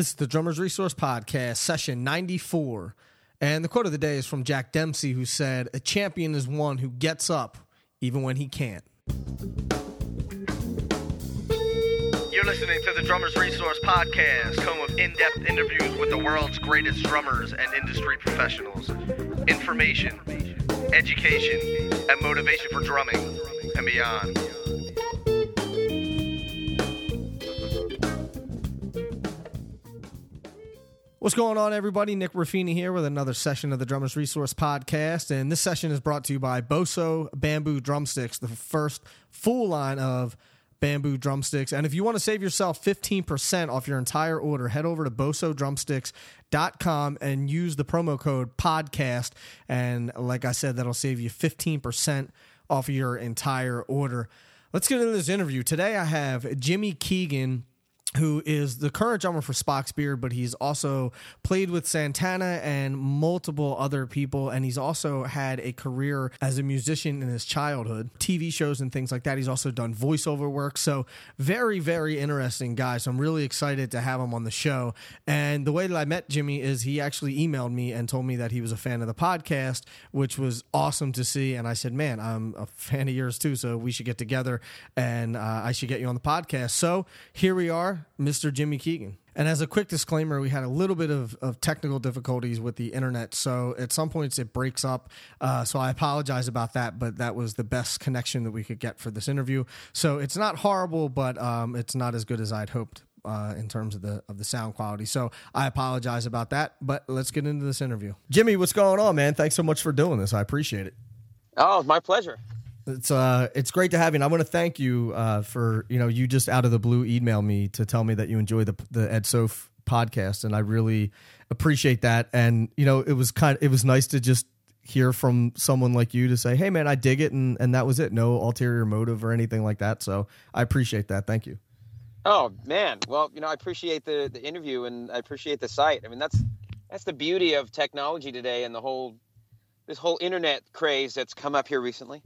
This is the Drummers Resource Podcast, session 94. And the quote of the day is from Jack Dempsey, who said, A champion is one who gets up even when he can't. You're listening to the Drummers Resource Podcast, home of in depth interviews with the world's greatest drummers and industry professionals. Information, education, and motivation for drumming and beyond. What's going on, everybody? Nick Ruffini here with another session of the Drummers Resource Podcast. And this session is brought to you by Boso Bamboo Drumsticks, the first full line of bamboo drumsticks. And if you want to save yourself 15% off your entire order, head over to bosodrumsticks.com and use the promo code podcast. And like I said, that'll save you 15% off your entire order. Let's get into this interview. Today I have Jimmy Keegan who is the current drummer for Spock's Beard, but he's also played with Santana and multiple other people. And he's also had a career as a musician in his childhood, TV shows and things like that. He's also done voiceover work. So, very, very interesting guy. So, I'm really excited to have him on the show. And the way that I met Jimmy is he actually emailed me and told me that he was a fan of the podcast, which was awesome to see. And I said, Man, I'm a fan of yours too. So, we should get together and uh, I should get you on the podcast. So, here we are. Mr. Jimmy Keegan. And as a quick disclaimer, we had a little bit of, of technical difficulties with the internet. So at some points it breaks up. Uh, so I apologize about that, but that was the best connection that we could get for this interview. So it's not horrible, but um, it's not as good as I'd hoped. Uh, in terms of the of the sound quality, so I apologize about that. But let's get into this interview. Jimmy, what's going on, man? Thanks so much for doing this. I appreciate it. Oh, my pleasure. It's uh, it's great to have you. And I want to thank you uh, for you know you just out of the blue email me to tell me that you enjoy the the Ed Soph podcast, and I really appreciate that. And you know, it was kind of it was nice to just hear from someone like you to say, "Hey, man, I dig it," and and that was it. No ulterior motive or anything like that. So I appreciate that. Thank you. Oh man, well, you know, I appreciate the the interview and I appreciate the site. I mean, that's that's the beauty of technology today and the whole this whole internet craze that's come up here recently.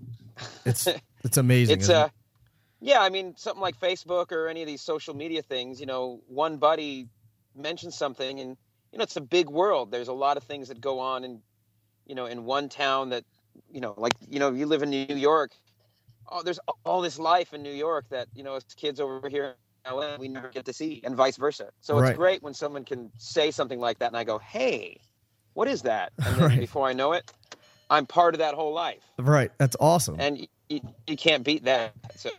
It's it's amazing. it's uh, yeah. I mean, something like Facebook or any of these social media things. You know, one buddy mentions something, and you know, it's a big world. There's a lot of things that go on, in you know, in one town that you know, like you know, you live in New York. Oh, there's all this life in New York that you know, as kids over here in LA, we never get to see, and vice versa. So it's great when someone can say something like that, and I go, "Hey, what is that?" And then Right. before I know it, I'm part of that whole life, right. That's awesome. and you, you, can't beat that. So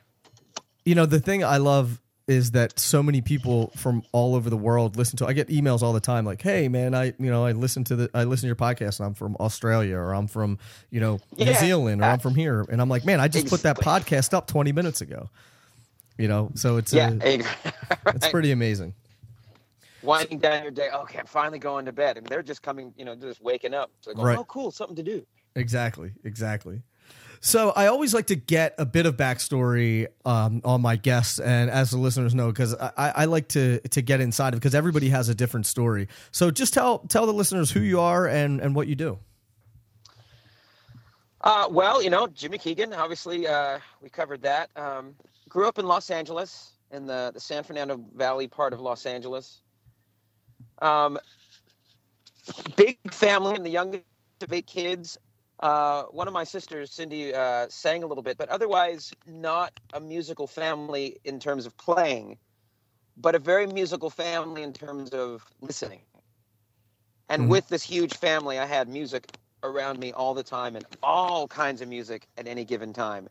you know the thing i love is that so many people from all over the world listen to i get emails all the time like hey man i you know i listen to the i listen to your podcast and i'm from australia or i'm from you know new Yeah. zealand or i'm from here and i'm like man i just put that podcast up 20 minutes ago you know so it's yeah, uh, it's it's pretty amazing winding down your day. Okay, I'm finally going to bed, and they're just coming, you know, just waking up. So I go, Right. oh, cool, something to do. Exactly, exactly. So I always like to get a bit of backstory um, on my guests, and as the listeners know, because I, I I like to to get inside of because everybody has a different story. So just tell tell the listeners who you are and and what you do. Uh, well, you know, Jimmy Keegan, obviously, uh, we covered that. Um, grew up in Los Angeles, in the, the San Fernando Valley part of Los Angeles. Um, big family, and the youngest of eight kids. Uh, one of my sisters, Cindy, uh, sang a little bit, but otherwise not a musical family in terms of playing, but a very musical family in terms of listening. And Mhm. with this huge family, I had music around me all the time and all kinds of music at any given time.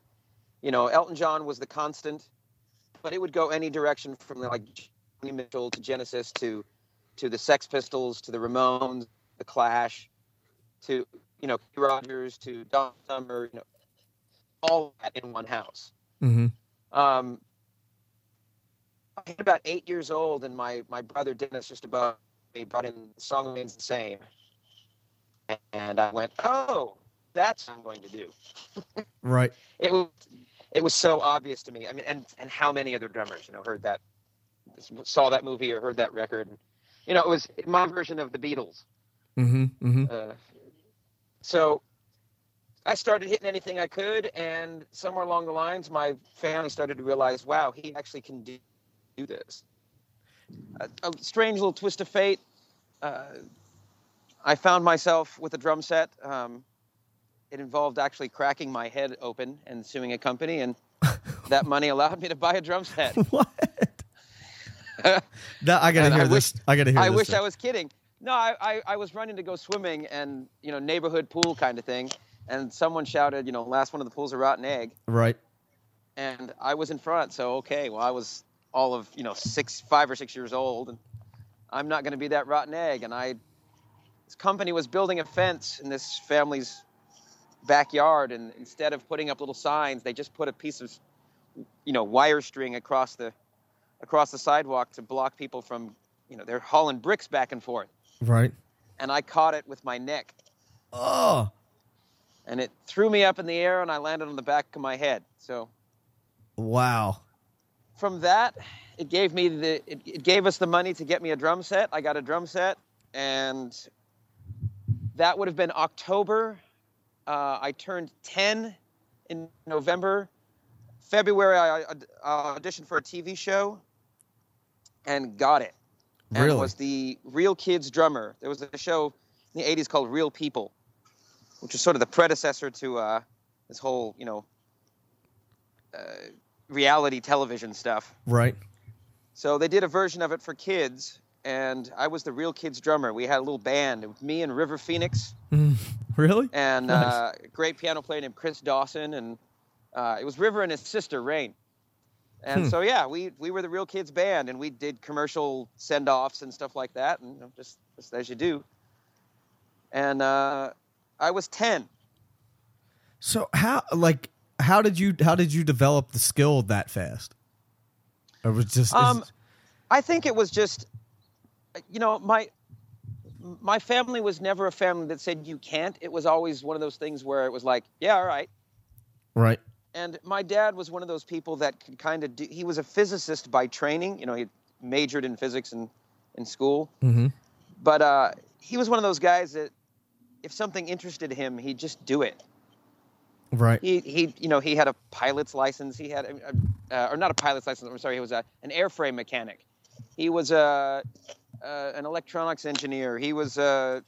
You know, Elton John was the constant, but it would go any direction from like Joni Mitchell to Genesis to to the Sex Pistols to the Ramones, the Clash, to you know Rogers to Don Summer, you know, all that in one house. Mm-hmm. Um, I was about eight years old, and my my brother Dennis just about me brought in the song remains the same, and I went, "Oh, that's what I'm going to do." Right. It was it was so obvious to me. I mean, and and how many other drummers, you know, heard that, saw that movie or heard that record? You know, it was my version of the Beatles. Mm-hmm. Mm-hmm. Uh, so I started hitting anything I could, and somewhere along the lines, my family started to realize, wow, he actually can do, do this. a, a strange little twist of fate. Uh, I found myself with a drum set. Um, it involved actually cracking my head open and suing a company, and that money allowed me to buy a drum set. what? I gotta And hear I this. wish- I gotta hear I wish story. I was kidding. No, I, I, I was running to go swimming and, you know, neighborhood pool kind of thing. And someone shouted, you know, last one of the pool's a rotten egg. right. And I was in front. So, okay, well, I was all of, you know, six, five or six years old. And I'm not going to be that rotten egg. And I, this company was building a fence in this family's backyard. And instead of putting up little signs, they just put a piece of, you know, wire string across the, across the sidewalk to block people from, you know, they're hauling bricks back and forth Right. and I caught it with my neck, Oh. and it threw me up in the air, and I landed on the back of my head. So Wow. from that, it gave me the it, it gave us the money to get me a drum set. I got a drum set, and that would have been October. Uh, I turned ten in November. February, I uh, auditioned for a TV show, and got it. And Really? was the Real Kids drummer. There was a show in the '80s called Real People, which was sort of the predecessor to uh, this whole, you know, uh, reality television stuff. Right. So they did a version of it for kids, and I was the Real Kids drummer. We had a little band, me and River Phoenix, Really? and Nice. uh, a great piano player named Chris Dawson, and uh, it was River and his sister Rain. And Hmm. so yeah, we we were the Real Kids band, and we did commercial send-offs and stuff like that, and you know, just just as you do. And uh, I was ten. So how like how did you how did you develop the skill that fast? Or was just is- Um, I think it was just, you know, my my family was never a family that said you can't. It was always one of those things where it was like, yeah, all right. right. And my dad was one of those people that could kind of do. He was a physicist by training. You know, he majored in physics in in school. Mhm. But uh, he was one of those guys that, if something interested him, he'd just do it. Right. He, he, you know, he had a pilot's license. He had, a, uh, or not a pilot's license. I'm sorry. He was a, an airframe mechanic. He was a, uh, an electronics engineer. He was a,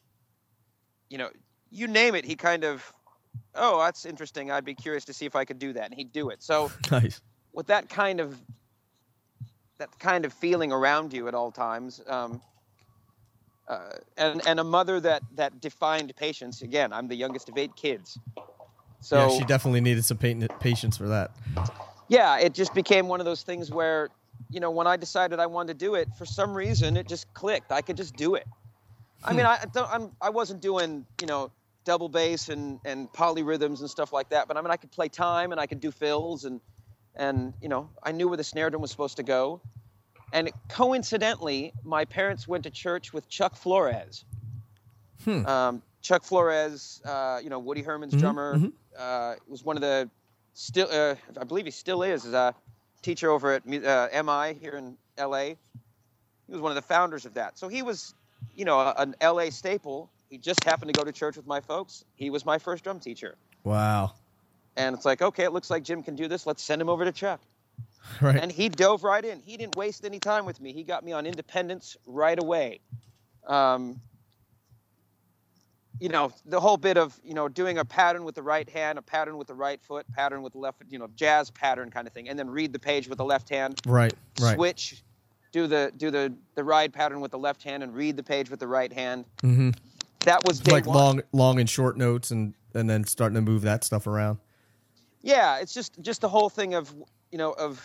you know, you name it. He kind of, oh, that's interesting. I'd be curious to see if I could do that, and he'd do it. So Nice. with that kind of, that kind of feeling around you at all times, um, uh, and and a mother that that defined patience. Again, I'm the youngest of eight kids. So yeah, she definitely needed some patience for that. yeah, it just became one of those things where, you know, when I decided I wanted to do it, for some reason it just clicked. I could just do it. I mean, I don't, I'm, I wasn't doing, you know, double bass and and polyrhythms and stuff like that, but I mean, I could play time and I could do fills and and you know, I knew where the snare drum was supposed to go. And coincidentally, my parents went to church with Chuck Flores. Hmm. Um, Chuck Flores, uh, you know, Woody Herman's Mhm, drummer, mhm. uh, was one of the still, uh, I believe he still is, is a teacher over at uh, MI here in LA. He was one of the founders of that. So he was, you know, an LA staple. He just happened to go to church with my folks. He was my first drum teacher. Wow. And it's like, okay, it looks like Jim can do this. Let's send him over to Chuck. Right. And he dove right in. He didn't waste any time with me. He got me on independence right away. Um, you know, the whole bit of, you know, doing a pattern with the right hand, a pattern with the right foot, pattern with the left, you know, jazz pattern kind of thing, and then read the page with the left hand, right. Right. switch, do the do the the ride pattern with the left hand and read the page with the right hand. Mm hmm That was Like one. long, long and short notes, and and then starting to move that stuff around. Yeah, it's just just the whole thing of you know of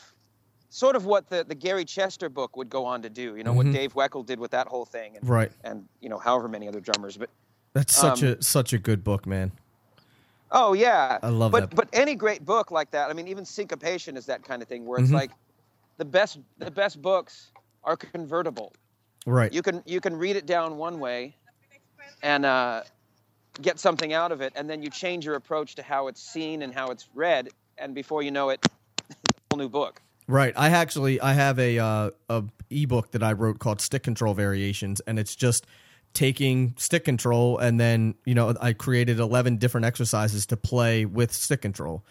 sort of what the, the Gary Chester book would go on to do. You know Mhm. what Dave Weckl did with that whole thing, and, Right. and you know however many other drummers. But That's such Um, a such a good book, man. oh yeah, I love it. but that. but any great book like that. I mean, even Syncopation is that kind of thing where it's Mhm. like the best the best books are convertible. Right. You can you can read it down one way, and uh, get something out of it, and then you change your approach to how it's seen and how it's read, and before you know it, whole new book. Right. I actually I have a uh, a ebook that I wrote called Stick Control Variations, and it's just taking stick control and then you know I created eleven different exercises to play with stick control.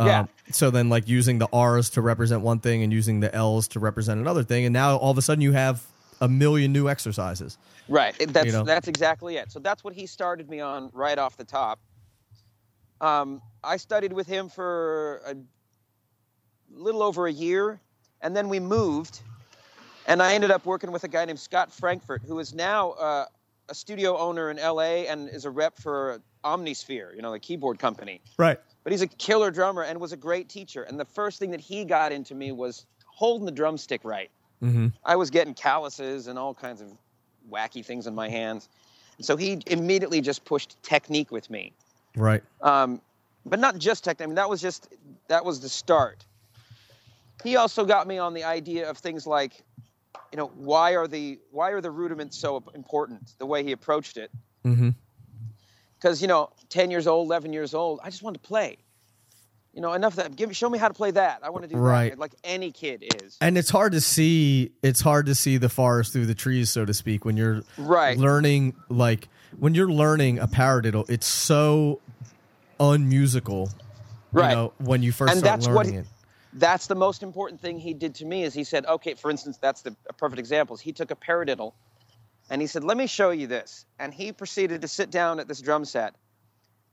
Yeah. Um, so then, like using the R's to represent one thing and using the L's to represent another thing, and now all of a sudden you have a million new exercises. Right. That's You know? that's exactly it. So that's what he started me on right off the top. Um, I studied with him for a little over a year, and then we moved, and I ended up working with a guy named Scott Frankfurt, who is now uh, a studio owner in L.A. and is a rep for Omnisphere, you know, the keyboard company. Right. But he's a killer drummer and was a great teacher. And the first thing that he got into me was holding the drumstick right. Mm-hmm. I was getting calluses and all kinds of wacky things in my hands. And so he immediately just pushed technique with me. Right. Um, but not just technique. I mean, that was just that was the start. He also got me on the idea of things like, you know, why are the why are the rudiments so important? The way he approached it, Mm-hmm. because you know, ten years old, eleven years old, I just wanted to play. You know, enough of that. Give me, show me how to play that. I want to do Right. that, like any kid is. And it's hard to see. It's hard to see the forest through the trees, so to speak, when you're Right. learning. Like when you're learning a paradiddle, it's so unmusical. Right. You know, when you first And start that's learning what- it. that's the most important thing he did to me is he said okay for instance that's the a perfect example is he took a paradiddle and he said let me show you this and he proceeded to sit down at this drum set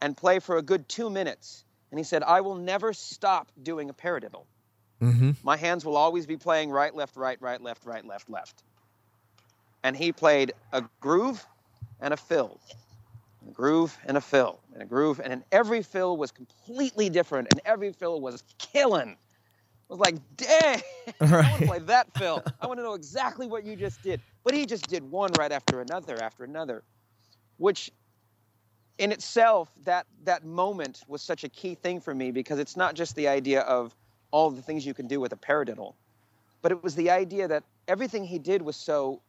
and play for a good two minutes and he said i will never stop doing a paradiddle Mm-hmm. my hands will always be playing right left right right left right left left and he played a groove and a fill a groove and a fill and a groove and every fill was completely different and every fill was killing I was like, dang, I want to play that fill. I want to know exactly what you just did. But he just did one right after another after another, which in itself, that, that moment was such a key thing for me because it's not just the idea of all the things you can do with a paradiddle, but it was the idea that everything he did was so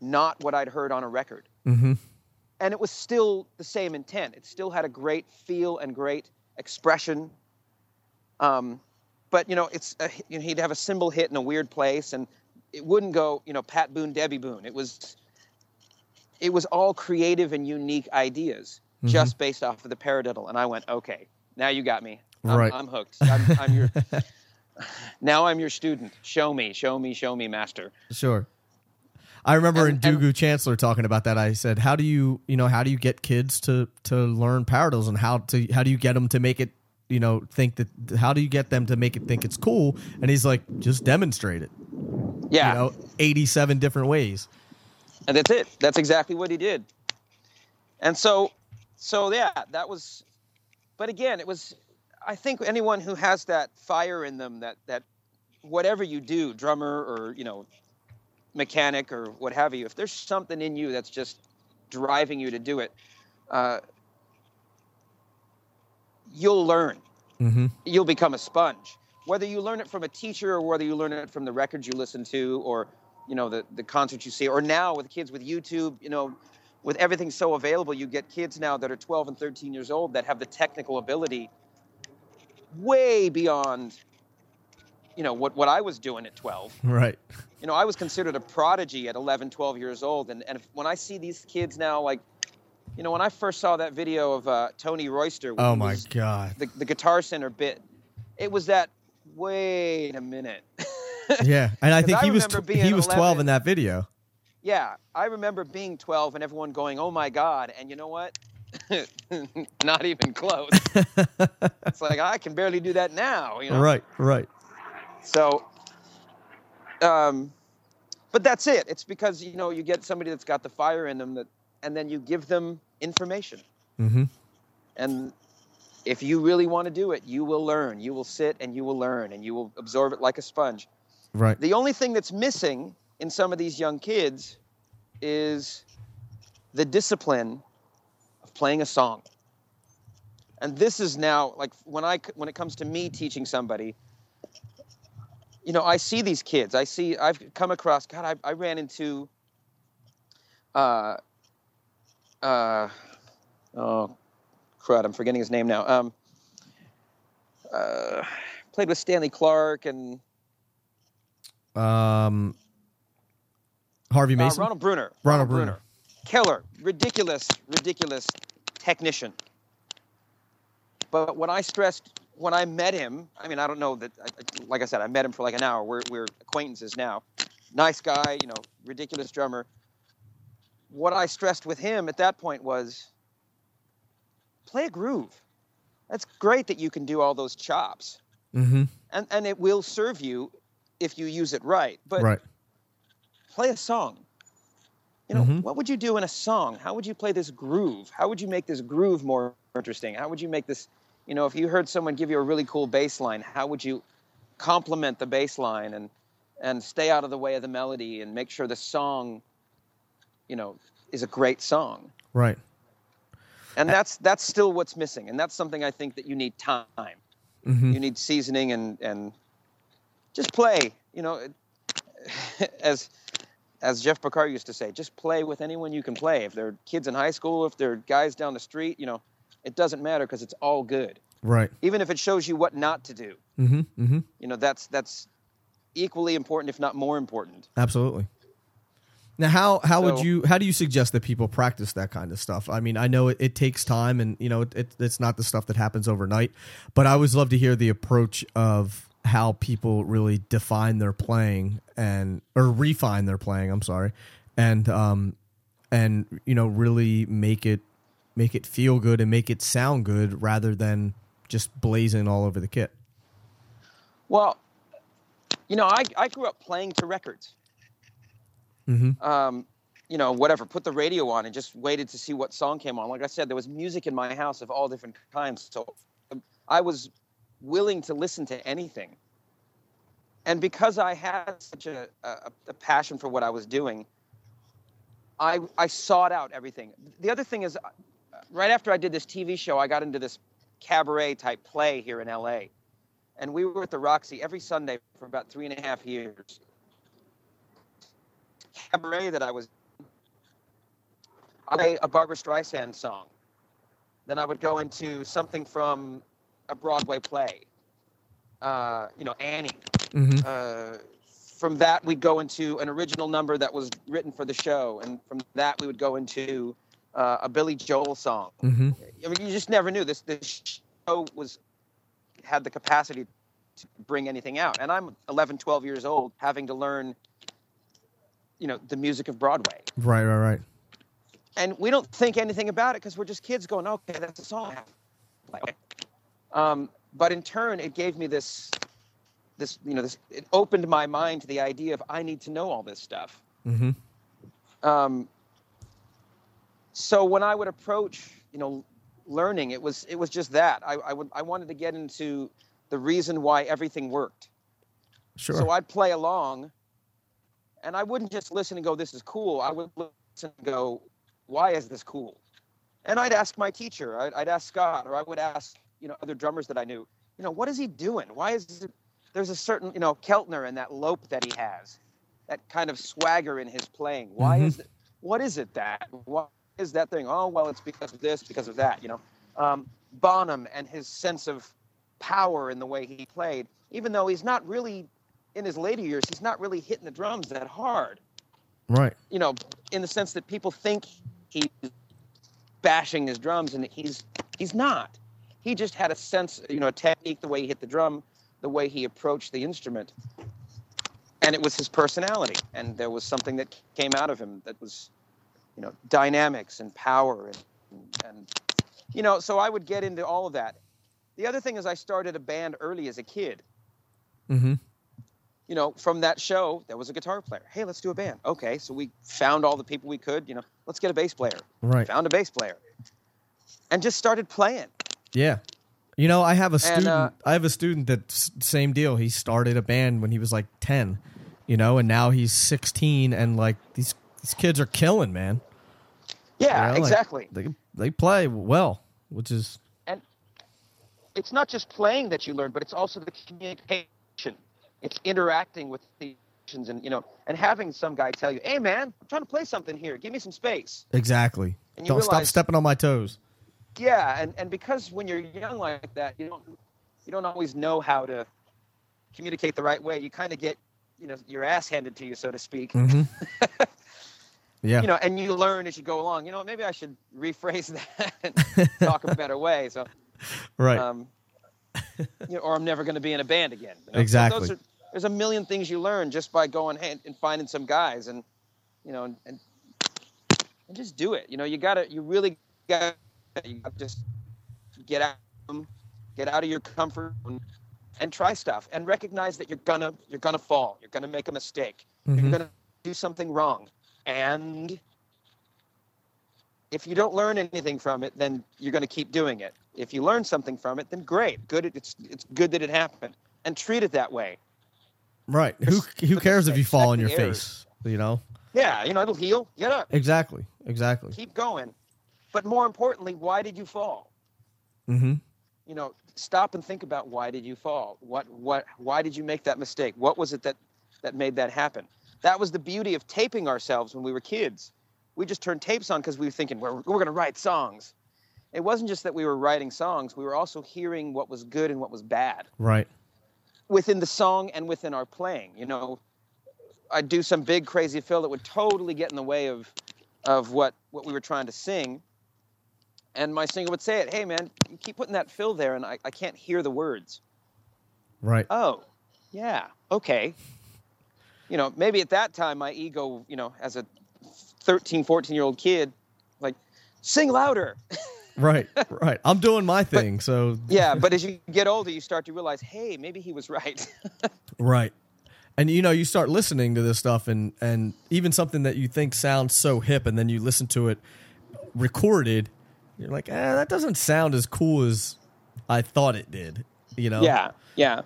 not what I'd heard on a record. Mm-hmm. And it was still the same intent. It still had a great feel and great expression. Um, but you know, it's a, you know, he'd have a cymbal hit in a weird place, and it wouldn't go, you know, Pat Boone, Debbie Boone. It was, it was all creative and unique ideas, Mm-hmm. just based off of the paradiddle. And I went, okay, now you got me. I'm, Right. I'm hooked. I'm, I'm your. now I'm your student. Show me, show me, show me, master. Sure. I remember And- in and- Dugu Chancellor talking about that. I said, "How do you, you know, how do you get kids to to learn paradiddles, and how to how do you get them to make it, you know, think that how do you get them to make it think it's cool?" And he's like, "Just demonstrate it, Yeah. you know, eighty seven different ways." and that's it that's exactly what he did and so so yeah that was but again it was i think anyone who has that fire in them that that whatever you do drummer or you know mechanic or what have you if there's something in you that's just driving you to do it uh, you'll learn Mm-hmm. you'll become a sponge. Whether you learn it from a teacher or whether you learn it from the records you listen to or, you know, the, the concerts you see, or now with kids with YouTube, you know, with everything so available, you get kids now that are 12 and 13 years old that have the technical ability way beyond, you know, what, what I was doing at 12 Right. you know, I was considered a prodigy at 11, 12 years old. And, and if, when I see these kids now, like, you know, when I first saw that video of uh, Tony Royster, Oh my god. the, the Guitar Center bit, it was that, wait a minute. Yeah, and i think I he was he was twelve in that video. Yeah, I remember being 12 and everyone going, oh my God. And you know what? Not even close. it's like, I can barely do that now, you know? Right. Right. So, um, but that's it. It's because you know you get somebody that's got the fire in them that, and then you give them information. Mm-hmm. And if you really want to do it, you will learn. You will sit and you will learn, and you will absorb it like a sponge. Right. The only thing that's missing in some of these young kids is the discipline of playing a song. And this is now like when I when it comes to me teaching somebody, you know, I see these kids. I see I've come across God, I, I ran into uh uh oh crud, I'm forgetting his name now. Um uh played with Stanley Clarke and Um. Harvey Uh, Mason. Ronald Bruner. Ronald Bruner. Killer. Ridiculous, ridiculous technician. But what I stressed when I met him, I mean, I don't know that. I- Like I said, I met him for like an hour. We're we're acquaintances now. Nice guy, you know, ridiculous drummer. What I stressed with him at that point was play a groove. That's great that you can do all those chops, Mm-hmm. and and it will serve you if you use it right. But Right. Play a song. You know, Mhm. what would you do in a song? How would you play this groove? How would you make this groove more interesting? How would you make this, you know, if you heard someone give you a really cool bass line, how would you complement the bass line and and stay out of the way of the melody and make sure the song, you know, is a great song? Right. And that's that's still what's missing. And that's something I think that you need time. Mm-hmm. You need seasoning and and just play. You know, as as Jeff Porcaro used to say, just play with anyone you can play. If they're kids in high school, if they're guys down the street, you know, it doesn't matter because it's all good. Right. Even if it shows you what not to do, Mm-hmm. Mm-hmm. you know, that's that's equally important, if not more important. Absolutely. Now, how how would you how do you suggest that people practice that kind of stuff? I mean, I know it, it takes time, and you know it, it, it's not the stuff that happens overnight. But I always love to hear the approach of how people really define their playing and or refine their playing. I'm sorry, and um and you know really make it make it feel good and make it sound good rather than just blazing all over the kit. Well, you know, I, I grew up playing to records. Mm-hmm. um, you know, whatever, put the radio on and just waited to see what song came on. Like I said, there was music in my house of all different kinds. So um, I was willing to listen to anything. And because I had such a, a, a passion for what I was doing, I, I sought out everything. The other thing is, right after I did this TV show, I got into this cabaret type play here in LA. And we were at the Roxy every Sunday for about three and a half years cabaret that I was I play a Barbra Streisand song. Then I would go into something from a Broadway play. Uh, you know, Annie. Mm-hmm. Uh, from that, we'd go into an original number that was written for the show, and from that, we would go into uh, a Billy Joel song. Mm-hmm. I mean, you just never knew this. This show was had the capacity to bring anything out, and I'm 11, 12 years old, having to learn, you know, the music of Broadway, Right. Right. Right. and we don't think anything about it because we're just kids going, okay, that's a song. Okay. Um, but in turn, it gave me this, this, you know, this. It opened my mind to the idea of I need to know all this stuff. Mm-hmm. Um, so when I would approach, you know, learning, it was it was just that I, I would I wanted to get into the reason why everything worked. Sure. So I'd play along, and I wouldn't just listen and go, "This is cool." I would listen and go, "Why is this cool?" And I'd ask my teacher. I'd, I'd ask Scott, or I would ask, you know, other drummers that I knew. You know, what is he doing? Why is it? There's a certain, you know, Keltner and that lope that he has, that kind of swagger in his playing. Why Mhm. is it? What is it that? Why is that thing? Oh, well, it's because of this, because of that. You know, um, Bonham and his sense of power in the way he played, even though he's not really in his later years, he's not really hitting the drums that hard. right. You know, in the sense that people think he's bashing his drums, and he's he's not. He just had a sense, you know, a technique, the way he hit the drum, the way he approached the instrument, and it was his personality. And there was something that came out of him that was, you know, dynamics and power, and and you know. So I would get into all of that. The other thing is, I started a band early as a kid Mm-hmm. you know, from that show, there was a guitar player. Hey, let's do a band. Okay, so we found all the people we could. You know, let's get a bass player. Right. Found a bass player, and just started playing. Yeah. You know, I have a And, student. uh, I have a student that same deal. He started a band when he was like ten, you know, and now he's sixteen, and like these these kids are killing, man. Yeah, You know, like, exactly. they they play well, which is and it's not just playing that you learn, but it's also the communication. It's interacting with the musicians and you know, and having some guy tell you, "Hey, man, I'm trying to play something here. Give me some space." exactly. And Don't stop stepping on my toes. Yeah, and, and because when you're young like that, you don't you don't always know how to communicate the right way. You kind of get you know your ass handed to you, so to speak. Mm-hmm. yeah. You know, and you learn as you go along. You know, maybe I should rephrase that and talk a better way. So, right. um, you know, or I'm never going to be in a band again. you know? So Exactly. those are, there's a million things you learn just by going and, and finding some guys and you know and, and just do it. You know, you gotta you really got you just get out get out of your comfort zone and try stuff and recognize that you're gonna you're gonna fall. You're gonna make a mistake. Mhm. You're gonna do something wrong. And if you don't learn anything from it, then you're to keep doing it. If you learn something from it, then great. Good. It's it's good that it happened, and treat it that way. Right. Who who cares if you fall on your face? You know. Yeah, you know it'll heal. Get up. Exactly. Exactly. Keep going. But more importantly, why did you fall? Mm-hmm. You know, stop and think about why did you fall? What what why did you make that mistake? What was it that that made that happen? That was the beauty of taping ourselves when we were kids. We just turned tapes on because we were thinking we're we're going to write songs. It wasn't just that we were writing songs; we were also hearing what was good and what was bad Right. within the song and within our playing. You know, I'd do some big crazy fill that would totally get in the way of of what what we were trying to sing. And my singer would say it, hey man, you keep putting that fill there and I, I can't hear the words. Right. Oh, yeah, okay. You know, maybe at that time my ego, you know, as a 13, 14 year old kid, like, sing louder. Right. Right. I'm doing my thing. so yeah, but as you get older, you start to realize, hey, maybe he was right. Right. And you know, you start listening to this stuff and and even something that you think sounds so hip and then you listen to it recorded, you're like, eh, that doesn't sound as cool as I thought it did. You know? yeah, yeah.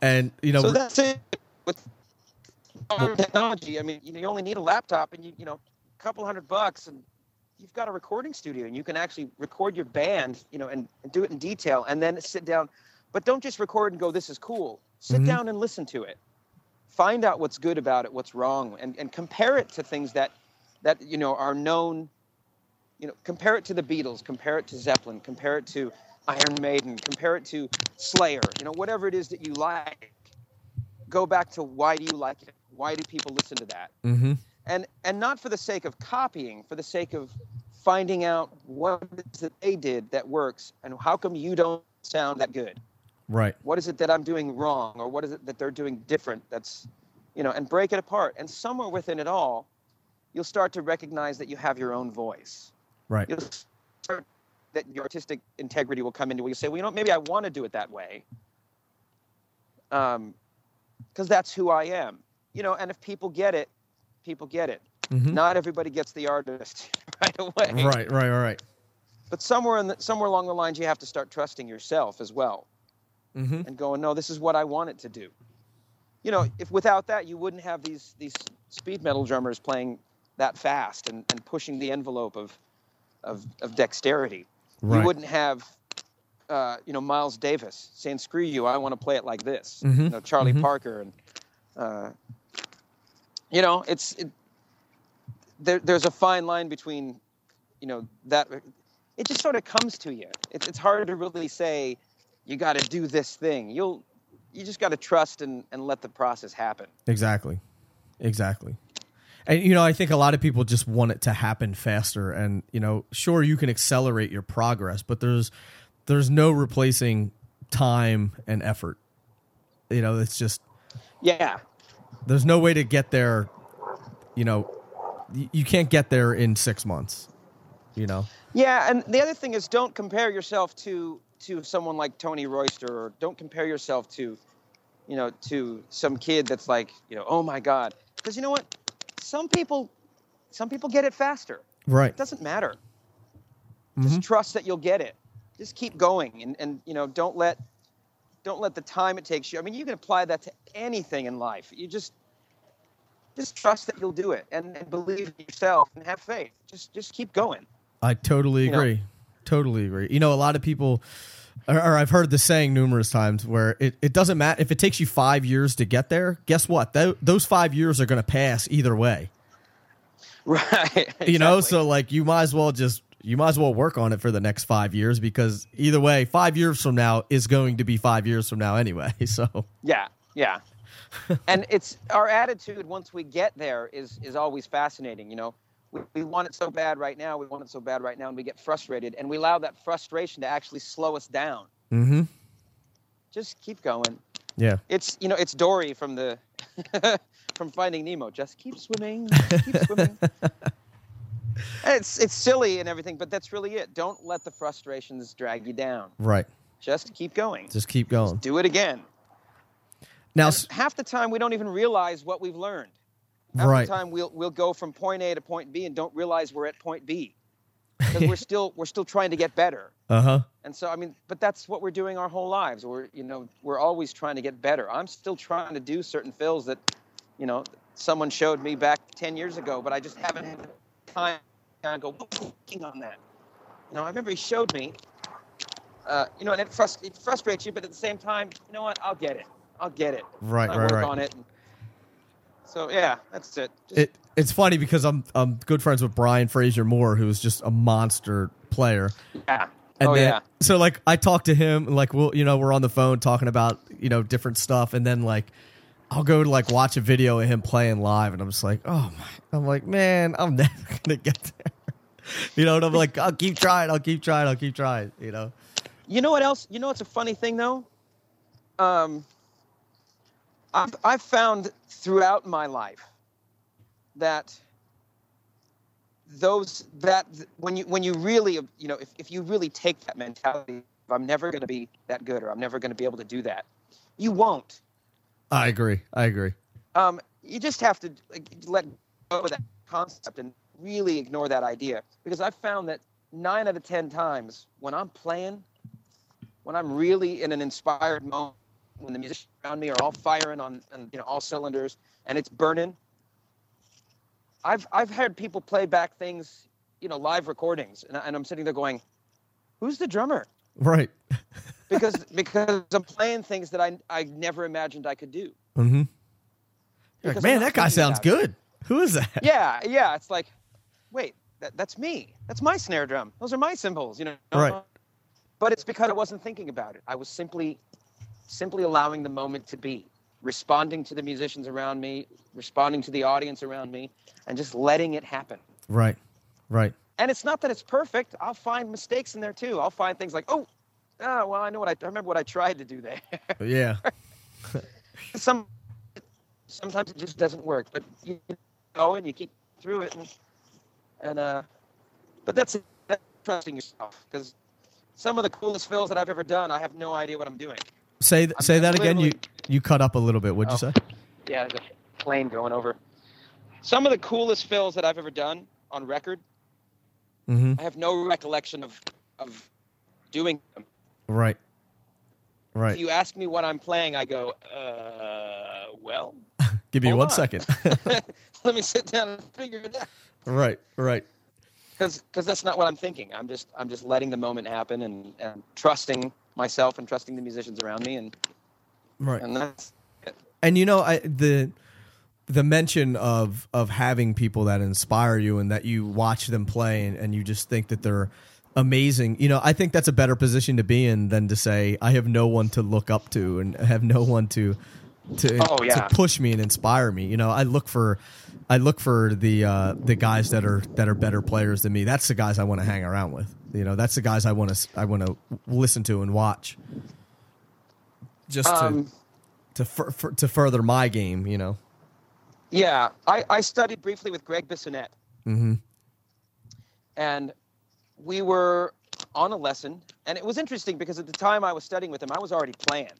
And you know so that's it with technology. I mean, you, only need a laptop and you you know, a couple hundred bucks, and you've got a recording studio, and you can actually record your band, you know, and, and do it in detail, and then sit down. But don't just record and go, "This is cool." Sit Mhm. down and listen to it. Find out what's good about it, what's wrong, and and compare it to things that that you know are known. You know, compare it to the Beatles, compare it to Zeppelin, compare it to Iron Maiden, compare it to Slayer. You know, whatever it is that you like go back to why do you like it? Why do people listen to that? Mm-hmm. And and not for the sake of copying, for the sake of finding out what it is that they did that works and how come you don't sound that good? Right. What is it that I'm doing wrong or what is it that they're doing different that's you know, and break it apart. And somewhere within it all, you'll start to recognize that you have your own voice. Right. You'll start that your artistic integrity will come into where you say, well, you know, maybe I want to do it that way. Um, because that's who I am. You know, and if people get it, people get it. Mhm. Not everybody gets the artist right away. Right, right, right. But somewhere in the, somewhere along the lines, you have to start trusting yourself as well hmm and going, no, this is what I want it to do. You know, if without that, you wouldn't have these these speed metal drummers playing that fast and, and pushing the envelope of of, of dexterity. Right. You wouldn't have, uh, you know, Miles Davis saying, "Screw you, I want to play it like this." Mhm. You know, Charlie Mhm. Parker and, uh, you know, it's it, there. There's a fine line between, you know, that. It just sort of comes to you. It's it's hard to really say, you got to do this thing. You'll, you just got to trust and and let the process happen. Exactly. Exactly. And you know, I think a lot of people just want it to happen faster and, you know, sure you can accelerate your progress, but there's there's no replacing time and effort. You know, it's just Yeah, there's no way to get there, you know, you can't get there in 6 months. You know. Yeah, and the other thing is don't compare yourself to to someone like Tony Royster or don't compare yourself to you know to some kid that's like, you know, oh my god. Because you know what? Some people some people get it faster. Right. It doesn't matter. Mhm. Just trust that you'll get it. Just keep going and and you know, don't let don't let the time it takes you. I mean, you can apply that to anything in life. You just just trust that you'll do it and, and believe in yourself and have faith. Just just keep going. I totally You know- agree. Totally agree. You know, a lot of people, or, or I've heard the saying numerous times where it, it doesn't matter if it takes you five years to get there. Guess what? Tho- those five years are going to pass either way. Right. You know, so like you might as well just you might as well work on it for the next five years because either way, five years from now is going to be five years from now anyway. So Yeah, yeah. and it's our attitude once we get there is is always fascinating. You know, we, we want it so bad right now. We want it so bad right now, and we get frustrated, and we allow that frustration to actually slow us down. Mm-hmm. just keep going. Yeah. It's you know it's Dory from the from Finding Nemo. Just keep swimming, keep swimming. it's it's silly and everything, but that's really it. Don't let the frustrations drag you down. Right. Just keep going. Just keep going. Do it again. Now, And half the time we don't even realize what we've learned. Half right. the time we'll we'll go from point A to point B and don't realize we're at point B because we're still we're still trying to get better. Uh huh. And so I mean, but that's what we're doing our whole lives. We're you know we're always trying to get better. I'm still trying to do certain fills that, you know, someone showed me back ten years ago, but I just haven't had the time to go "What was working on that. You know, I remember he showed me. Uh, you know, and it, frust- it frustrates you, but at the same time, you know what? I'll get it. I'll get it. Right. I Right. work Right. on it. And so yeah, that's it. Just, It it's funny because I'm I'm good friends with Brian Frasier-Moore, who's just a monster player. yeah. And oh then, yeah. So like I talk to him, like we'll you know we're on the phone talking about you know different stuff, and then like I'll go to like watch a video of him playing live, and I'm just like, oh my, I'm like, man, I'm never gonna get there. You know, and I'm like, I'll keep trying, I'll keep trying, I'll keep trying. You know. You know what else? You know what's a funny thing though? Um, I've, I've found throughout my life that those that when you when you really you know if, if you really take that mentality of I'm never going to be that good or I'm never going to be able to do that, you won't. I agree. I agree. Um, you just have to like, let go of that concept and really ignore that idea because I've found that nine out of ten times when I'm playing, when I'm really in an inspired moment, when the musicians around me are all firing on, on you know all cylinders and it's burning, I've I've heard people play back things, you know, live recordings, and, and I'm sitting there going, "Who's the drummer?" Right. Because because I'm playing things that I I never imagined I could do. Mm-hmm. You're like, man, that guy sounds it." good. Who is that? yeah, yeah. It's like, wait, that, that's me. That's my snare drum. Those are my cymbals, you know. Right. But it's because I wasn't thinking about it. I was simply, simply allowing the moment to be, responding to the musicians around me, responding to the audience around me, and just letting it happen. Right. Right. And it's not that it's perfect. I'll find mistakes in there too. I'll find things like, oh, ah, well, I know what I, I remember what I tried to do there. Yeah. Some, sometimes it just doesn't work. But you go and you keep through it, and, and uh, but that's, that's trusting yourself because some of the coolest fills that I've ever done, I have no idea what I'm doing. Say th- say that again. You you cut up a little bit. What'd you Oh. say? Yeah, a plane going over. Some of the coolest fills that I've ever done on record, Mm-hmm. I have no recollection of of doing them. Right. If Right. you ask me what I'm playing, I go, uh, well, Give me one on. second. let me sit down and figure it out. right. Right. Because that's not what I'm thinking. I'm just I'm just letting the moment happen and, and trusting myself and trusting the musicians around me and Right. and that's and you know I, the the mention of of having people that inspire you and that you watch them play and, and you just think that they're amazing you know i think that's a better position to be in than to say i have no one to look up to and have no one to to, Oh, yeah. to push me and inspire me you know i look for i look for the uh the guys that are that are better players than me that's the guys i want to hang around with you know that's the guys i want to i want to listen to and watch just to um, to fur, fur, to further my game, you know. yeah. I, I studied briefly with Gregg Bissonette Mm-hmm. and we were on a lesson and it was interesting because at the time I was studying with him, I was already playing.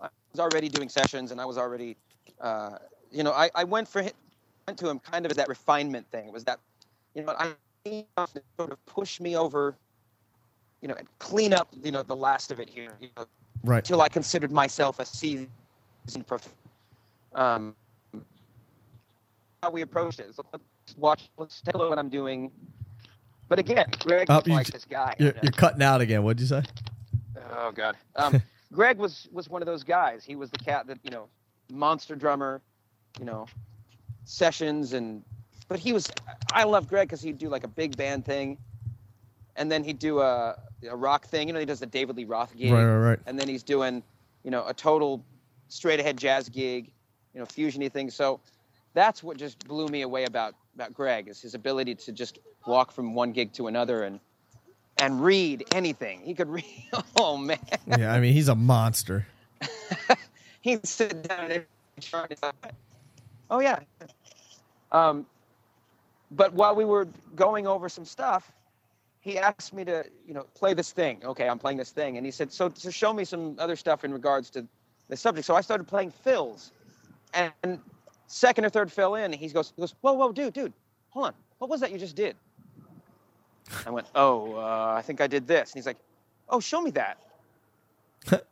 I was already doing sessions and I was already, uh, you know, I, I went for him, went to him kind of as that refinement thing. It was that, you know, I need enough to sort of push me over, you know, and clean up, you know, the last of it here, you know, Right. until I considered myself a seasoned prof. Um, how we approached it. So let's watch, let's take a look at what I'm doing. But again, Gregg Oh, was you, like this guy. You're, and, you're cutting out again. What'd you say? Oh God. Um, Gregg was was one of those guys. He was the cat that you know, monster drummer, you know, sessions and. But he was. I love Gregg because he'd do like a big band thing, and then he'd do a a rock thing. You know, he does the David Lee Roth gig, Right, right, right. and then he's doing, you know, a total straight ahead jazz gig, you know, fusiony thing. So that's what just blew me away about about Gregg is his ability to just walk from one gig to another and and read anything. He could read. Oh man, Yeah, I mean he's a monster. he'd sit down and chart. Oh yeah. Um, but while we were going over some stuff, he asked me to, you know, play this thing. Okay, I'm playing this thing, and he said, so so show me some other stuff in regards to the subject. So I started playing fills, and, second or third fill in, he goes, he goes, whoa, whoa, dude, dude, hold on, what was that you just did? I went, oh, uh, I think I did this, and he's like, oh, show me that.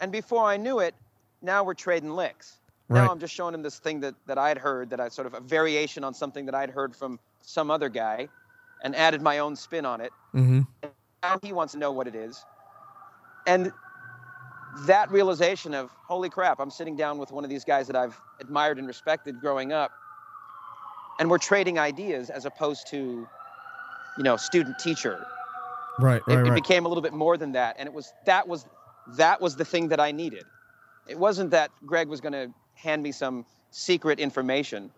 and before I knew it, now we're trading licks. Right. Now I'm just showing him this thing that, that I had heard, that I sort of a variation on something that I'd heard from some other guy, and added my own spin on it. Mm-hmm. Now he wants to know what it is. And that realization of, holy crap, I'm sitting down with one of these guys that I've admired and respected growing up, and we're trading ideas as opposed to, you know, student teacher. Right, It, right, it right. became a little bit more than that, and it was that was that was the thing that I needed. It wasn't that Gregg was going to hand me some secret information.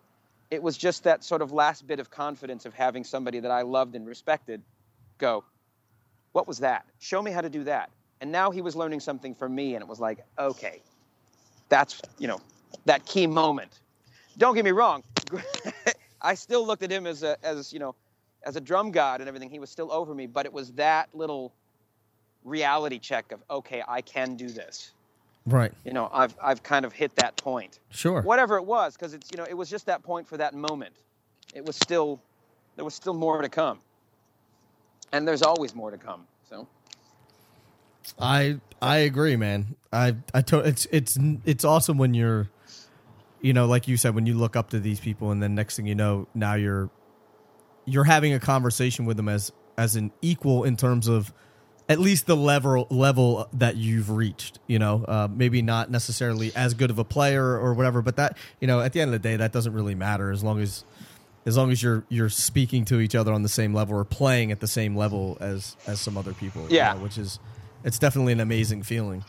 It was just that sort of last bit of confidence of having somebody that I loved and respected go, What was that? Show me how to do that. And now he was learning something from me, and it was like, okay, that's, you know, that key moment. Don't get me wrong. I still looked at him as a, as, you know, as a drum god and everything. He was still over me, but it was that little reality check of, okay, I can do this. Right. You know, I've, I've kind of hit that point Sure. whatever it was, because it's you know it was just that point for that moment. It was still there was still more to come, and there's always more to come. So I I agree, man. I I to, it's it's it's awesome when you're, you know, like you said, when you look up to these people, and then next thing you know, now you're you're having a conversation with them as as an equal in terms of at least the level level that you've reached. You know, uh, maybe not necessarily as good of a player or whatever, but that you know, at the end of the day, that doesn't really matter as long as as long as you're you're speaking to each other on the same level or playing at the same level as as some other people. you Yeah. know, which is it's definitely an amazing feeling.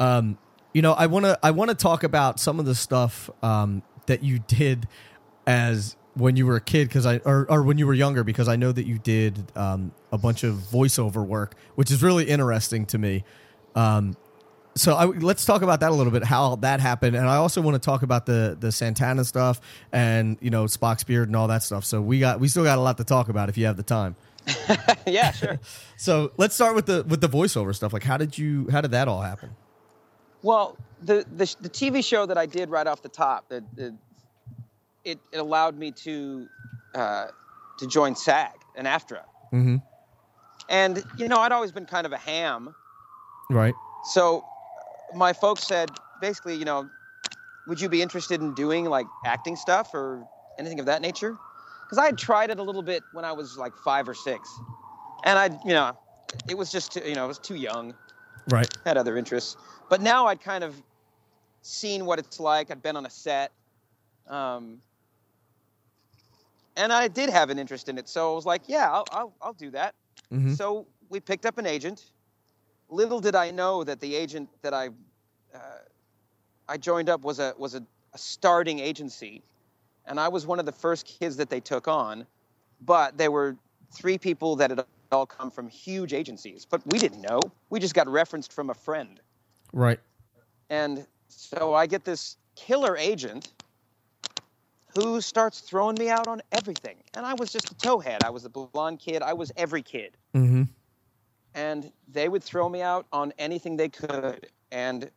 Um, you know, I want to I want to talk about some of the stuff um, that you did as when you were a kid because I or, or when you were younger because I know that you did um, a bunch of voiceover work, which is really interesting to me. Um, so I, let's talk about that a little bit, how that happened, and I also want to talk about the the Santana stuff and you know Spock's beard and all that stuff. So we got we still got a lot to talk about if you have the time. yeah, sure. So let's start with the with the voiceover stuff. Like, how did you how did that all happen? Well, the, the the TV show that I did right off the top, the, the it, it allowed me to uh, to join SAG and AFTRA, Mm-hmm. and you know I'd always been kind of a ham, Right. so uh, my folks said basically, you know, would you be interested in doing like acting stuff or anything of that nature? Because I had tried it a little bit when I was like five or six, and I, you know, it was just too, you know I was too young, Right. had other interests, but now I'd kind of seen what it's like. I'd been on a set, um, and I did have an interest in it. So I was like, yeah, I'll I'll, I'll do that. Mm-hmm. So we picked up an agent. Little did I know that the agent that I uh, I joined up was a was a, a starting agency, and I was one of the first kids that they took on. But there were three people that had all come from huge agencies, but we didn't know. We just got referenced from a friend, Right. and so I get this killer agent who starts throwing me out on everything. And I was just a towhead. I was a blonde kid. I was every kid Mm-hmm. and they would throw me out on anything they could. And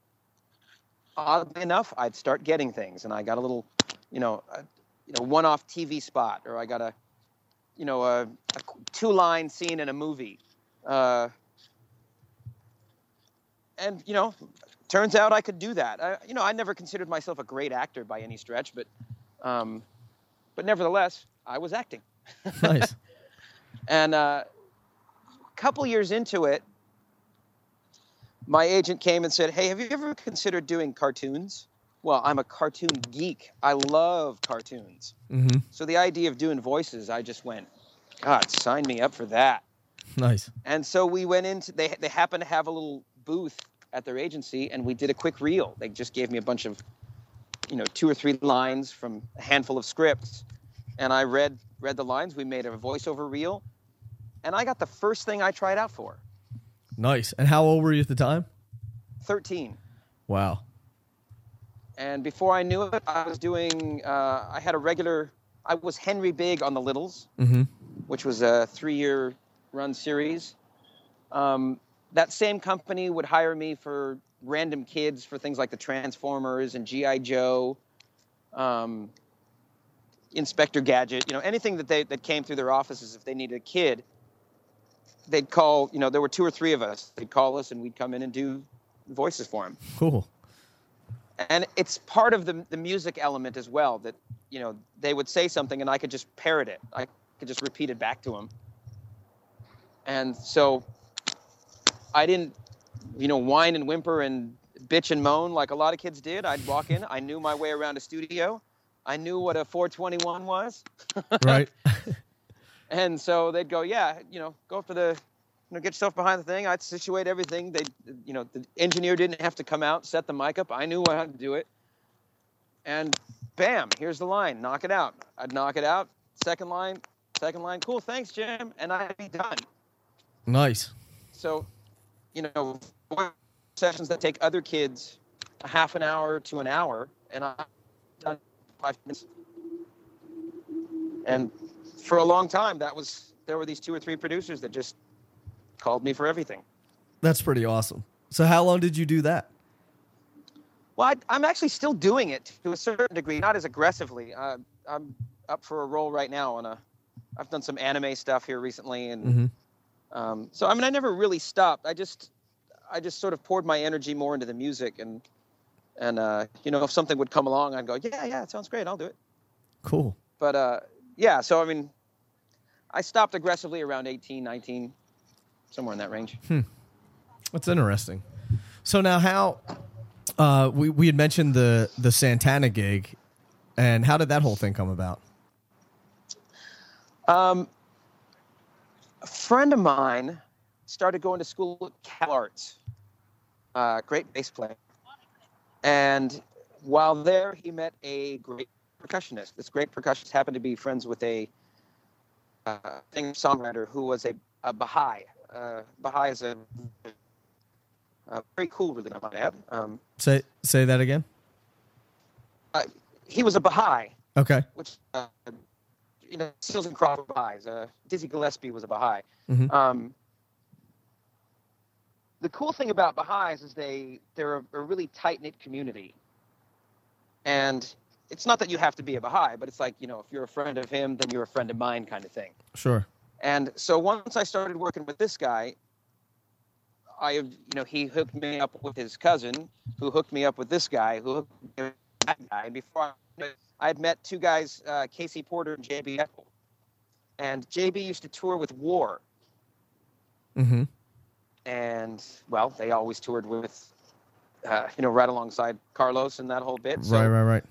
oddly enough, I'd start getting things, and I got a little, you know, a, you know, one-off TV spot, or I got a, you know, a, a two-line scene in a movie, uh, and you know, turns out I could do that. I, you know, I never considered myself a great actor by any stretch, but, um, but nevertheless, I was acting. Nice. And uh, a couple years into it, my agent came and said, Hey, have you ever considered doing cartoons? Well, I'm a cartoon geek. I love cartoons. mm-hmm. So the idea of doing voices, I just went, God, sign me up for that. Nice. And so we went into, they, they happened to have a little booth at their agency, and we did a quick reel. They just gave me a bunch of, you know, two or three lines from a handful of scripts. And I read read the lines. We made a voiceover reel. and I got the first thing I tried out for. Nice. And how old were you at the time? 13. Wow. And before I knew it, I was doing. Uh, I had a regular. I was Henry Bigg on the Littles, Mm-hmm. which was a three-year run series. Um, that same company would hire me for random kids for things like the Transformers and GI Joe, um, Inspector Gadget. You know, anything that they that came through their offices. If they needed a kid, they'd call. You know, there were two or three of us. They'd call us, and we'd come in and do voices for them Cool. and it's part of the the music element as well that you know they would say something and I could just parrot it. I could just repeat it back to them. And so I didn't you know whine and whimper and bitch and moan like a lot of kids did. I'd walk in, I knew my way around a studio. I knew what a 421 was. Right. And so they'd go, yeah, you know, go for the, you know, get yourself behind the thing. I'd situate everything. They, you know, the engineer didn't have to come out, set the mic up. I knew how to do it. And bam, here's the line. Knock it out. I'd knock it out. Second line, second line. Cool, thanks, Jim. And I'd be done. nice. So, you know, sessions that take other kids a half an hour to an hour, and I've done five minutes. And for a long time, that was there were these two or three producers that just called me for everything. That's pretty awesome. So how long did you do that? Well, I, I'm actually still doing it to a certain degree, not as aggressively. Uh, I'm up for a role right now on a. I've done some anime stuff here recently, and Mm-hmm. Um, so I mean, I never really stopped. I just, I just sort of poured my energy more into the music, and and uh, you know, if something would come along, I'd go, yeah, yeah, it sounds great, I'll do it. Cool. But uh, yeah, so I mean, I stopped aggressively around 18, 19, somewhere in that range. Hmm. That's interesting. So now, how uh, we we had mentioned the the Santana gig, and how did that whole thing come about? Um, a friend of mine started going to school at Cal Arts. Uh, great bass player. And while there, he met a great percussionist. This great percussionist happened to be friends with a uh, singer songwriter who was a, a Baha'i. Uh, Baha'i is a, a very cool religion, I might add. Um, Say say that again. he was a Baha'i, Okay. which uh, you know, Seals and Crofts Baha'is. Uh, Dizzy Gillespie was a Baha'i. Mhm. Um, the cool thing about Baha'is is they they're a, a really tight knit community, and it's not that you have to be a Baha'i, but it's like you know if you're a friend of him, then you're a friend of mine kind of thing. Sure. And so once I started working with this guy, I, you know, he hooked me up with his cousin, who hooked me up with this guy, who hooked me up with that guy. And before I, I had met two guys, uh, KC Porter and JB Eckl. And JB used to tour with War, Mm-hmm. and well, they always toured with, uh, you know, right alongside Carlos and that whole bit. So right. Right. Right.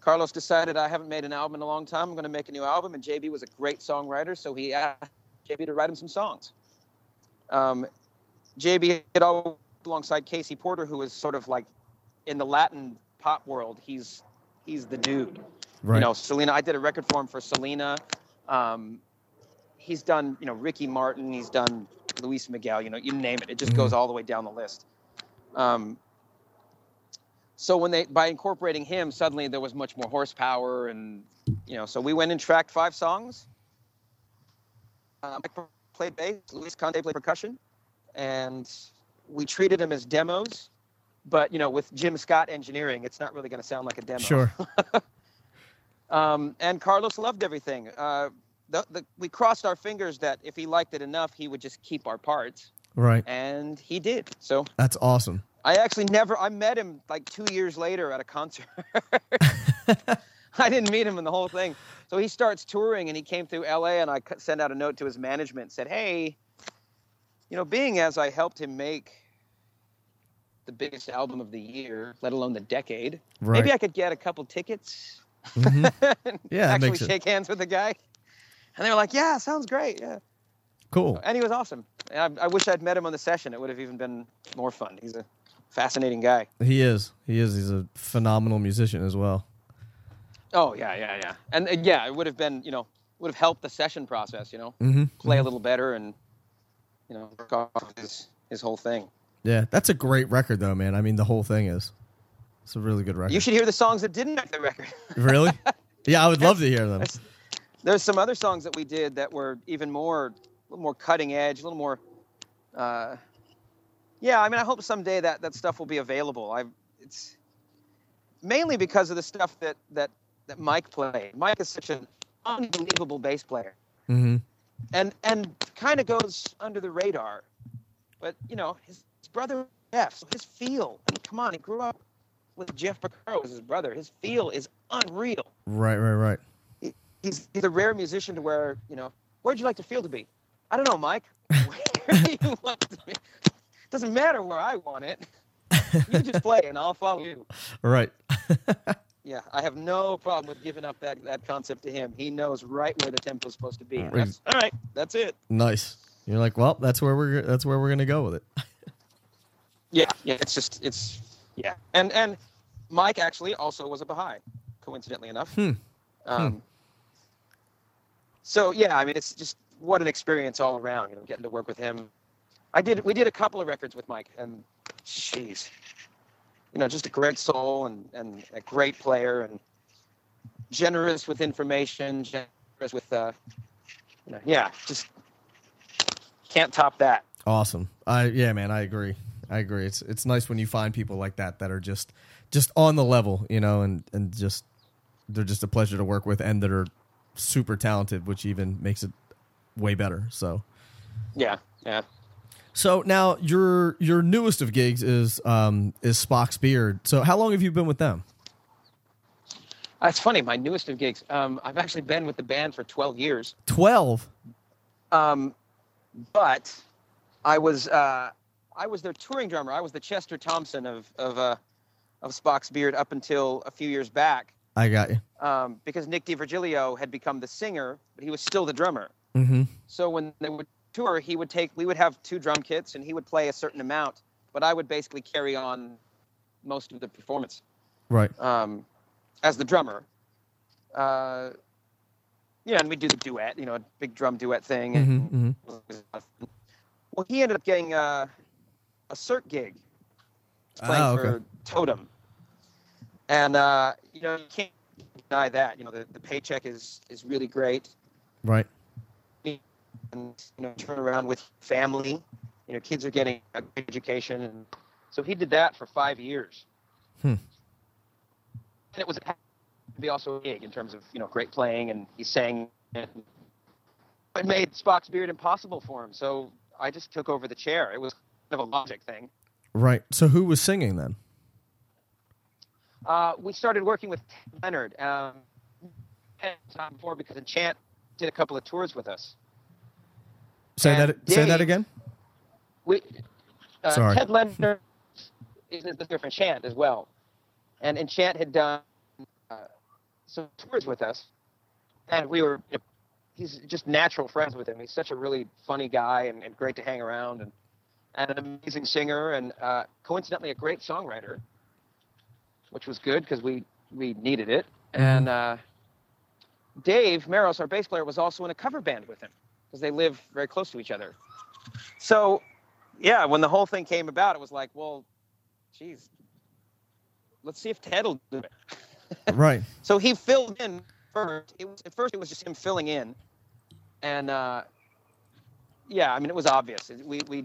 Carlos decided I haven't made an album in a long time. I'm going to make a new album, and JB was a great songwriter, so he asked JB to write him some songs. Um, JB had always alongside KC Porter, who was sort of like in the Latin pop world. He's he's the dude. Right. You know, Selena. I did a record for him for Selena. Um, he's done, you know, Ricky Martin. He's done Luis Miguel. You know, you name it. It just Mhm. goes all the way down the list. Um, so when they by incorporating him, suddenly there was much more horsepower, and you know, so we went and tracked five songs. Uh, Mike played bass, Luis Conte played percussion, and we treated them as demos. But you know, with Jim Scott engineering, it's not really going to sound like a demo. Sure. Um, and Carlos loved everything. Uh, the, the, we crossed our fingers that if he liked it enough, he would just keep our parts, Right. and he did. So That's awesome. I actually never. I met him like two years later at a concert. I didn't meet him in the whole thing. So he starts touring, and he came through L.A. and I sent out a note to his management, said, "Hey, you know, being as I helped him make the biggest album of the year, let alone the decade, Right. maybe I could get a couple tickets Mhm. and Yeah, actually makes it- shake hands with the guy." And they were like, "Yeah, sounds great. Yeah." Cool. And he was awesome. And I, I wish I'd met him on the session. It would have even been more fun. He's a fascinating guy. He is. He is. He's a phenomenal musician as well. Oh yeah, yeah, yeah. And uh, yeah, it would have been, you know, would have helped the session process. You know, Mm-hmm. play a little better and you know work off his his whole thing. Yeah, that's a great record, though, man. I mean, the whole thing is. It's a really good record. You should hear the songs that didn't make the record. really? Yeah, I would love to hear them. There's some other songs that we did that were even more, a little more cutting edge, a little more. Uh, yeah, I mean, I hope someday that that stuff will be available. I, it's mainly because of the stuff that that that Mike played. Mike is such an unbelievable bass player, Mm-hmm. and and kind of goes under the radar. But you know, his brother Jeff, so his feel. I mean, come on, he grew up with Jeff Porcaro as his brother. His feel is unreal. Right, right, right. he's he's a rare musician to where you know where'd you like to feel to be i don't know mike where do you want to be doesn't matter where i want it you just play and i'll follow you Right. yeah i have no problem with giving up that that concept to him he knows right where the tempo's supposed to be that's, all right that's it nice. You're like, well, that's where we're that's where we're gonna go with it. Yeah yeah it's just it's yeah and and mike actually also was a baha'i coincidentally enough Hmm. um so yeah i mean it's just what an experience all around you know getting to work with him i did we did a couple of records with mike and jeez you know just a great soul and and a great player and generous with information generous with uh you know yeah just can't top that Awesome. I yeah, man, I agree. I agree. It's it's nice when you find people like that that are just just on the level, you know, and and just they're just a pleasure to work with and that are super talented, which even makes it way better. So yeah yeah So now your your newest of gigs is um is Spock's Beard. So how long have you been with them? That's funny my newest of gigs um i've actually been with the band for 12 years Twelve. Um, but I was uh, I was their touring drummer. I was the Chester Thompson of of uh, of Spock's Beard up until a few years back, I got you. um, because Nick D'Virgilio had become the singer, but he was still the drummer. Mm-hmm. So when they would tour, he would take we would have two drum kits, and he would play a certain amount, but I would basically carry on most of the performance Right. um, as the drummer. Uh, yeah, and we do the duet, you know, a big drum duet thing. And, Mm-hmm. mm-hmm. well, he ended up getting a, a cert gig playing Ah, okay. for Totem, and uh, you know you can't deny that. You know the, the paycheck is is really great, Right. and you know turn around with family. You know, kids are getting a good education, and so he did that for five years. Hmm. And it was a be also a gig in terms of you know great playing, and he sang. And it made Spock's beard impossible for him, so I just took over the chair. It was of a logic thing. Right. So who was singing then? Uh, we started working with Ted Leonard um, time before because Enchant did a couple of tours with us. Say And that. Say that again. We uh, Sorry. Ted Leonard is the singer for Enchant as well, and Enchant had done uh, some tours with us, and we were. He's just natural friends with him. He's such a really funny guy and, and great to hang around, and and an amazing singer, and uh, coincidentally a great songwriter, which was good because we we needed it. And uh, Dave Meros, our bass player, was also in a cover band with him because they live very close to each other. So yeah, when the whole thing came about, it was like, well, geez, let's see if Ted will do it. Right. So he filled in first. It was at first it was just him filling in, and uh, yeah, I mean it was obvious. We we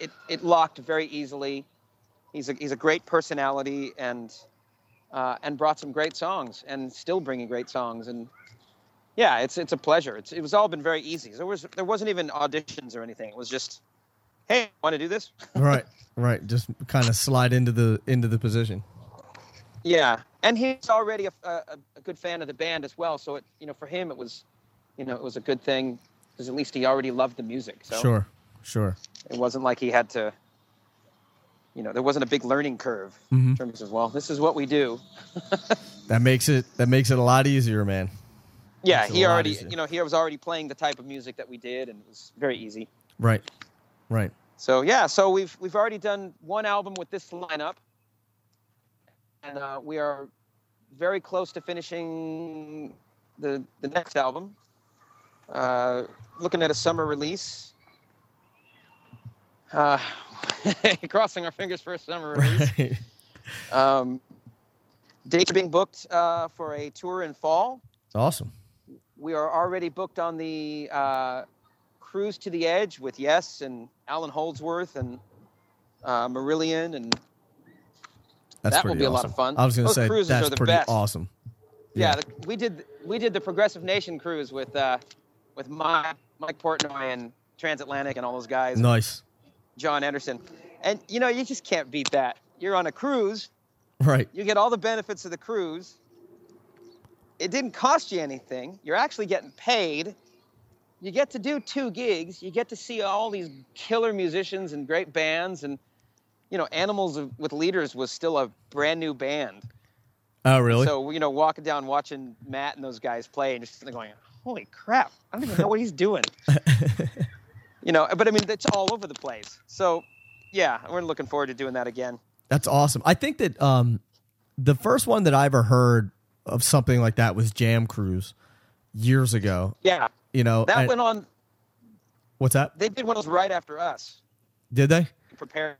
it it locked very easily. He's a he's a great personality and uh, and brought some great songs and still bringing great songs and yeah, it's it's a pleasure. It's it was all been very easy. There was there wasn't even auditions or anything. It was just hey, want to do this? right. Right. Just kind of slide into the into the position. Yeah, and he's already a, a, a good fan of the band as well. So it, you know, for him, it was, you know, it was a good thing because at least he already loved the music. So Sure. Sure. it wasn't like he had to, you know, there wasn't a big learning curve. Mhm. In terms of well, this is what we do. That makes it that makes it a lot easier, man. Yeah, Makes he already, easier. you know, he was already playing the type of music that we did, and it was very easy. Right. Right. So yeah, so we've we've already done one album with this lineup, and uh, we are very close to finishing the the next album. Uh, looking at a summer release. Uh, crossing our fingers for a summer release. Right. Um, dates are being booked uh, for a tour in fall. Awesome. We are already booked on the uh, cruise to the edge with Yes and Allan Holdsworth and uh, Marillion, and That's That will be a lot of fun. I was going to say cruises that's are the pretty best. awesome. yeah, the, we did we did the Progressive Nation cruise with uh, with Mike, Mike Portnoy and Transatlantic and all those guys, Nice. Jon Anderson, and you know you just can't beat that. You're on a cruise, Right. you get all the benefits of the cruise. It didn't cost you anything. You're actually getting paid. You get to do two gigs. You get to see all these killer musicians and great bands. And, you know, Animals with Leaders was still a brand new band. Oh, really? So, you know, walking down watching Matt and those guys play and just going, holy crap, I don't even know what he's doing. you know, but I mean, it's all over the place. So, yeah, we're looking forward to doing that again. That's awesome. I think that um, the first one that I ever heard of something like that was Jam Cruise years ago. Yeah, You know, that went on. what's that? They did one of those right after us. Did they? prepare.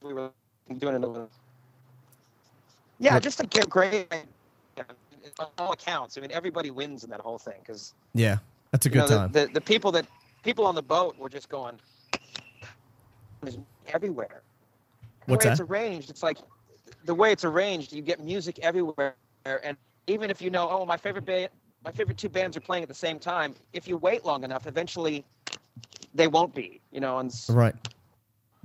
We were doing it over. Yeah, What- just a great. On all accounts, I mean, everybody wins in that whole thing because Yeah, that's a good know, the, time. the the people that people on the boat were just going everywhere. The What's way that? it's arranged, it's like the way it's arranged. You get music everywhere, and even if you know, oh, my favorite band, my favorite two bands are playing at the same time. If you wait long enough, eventually they won't be. You know, and right.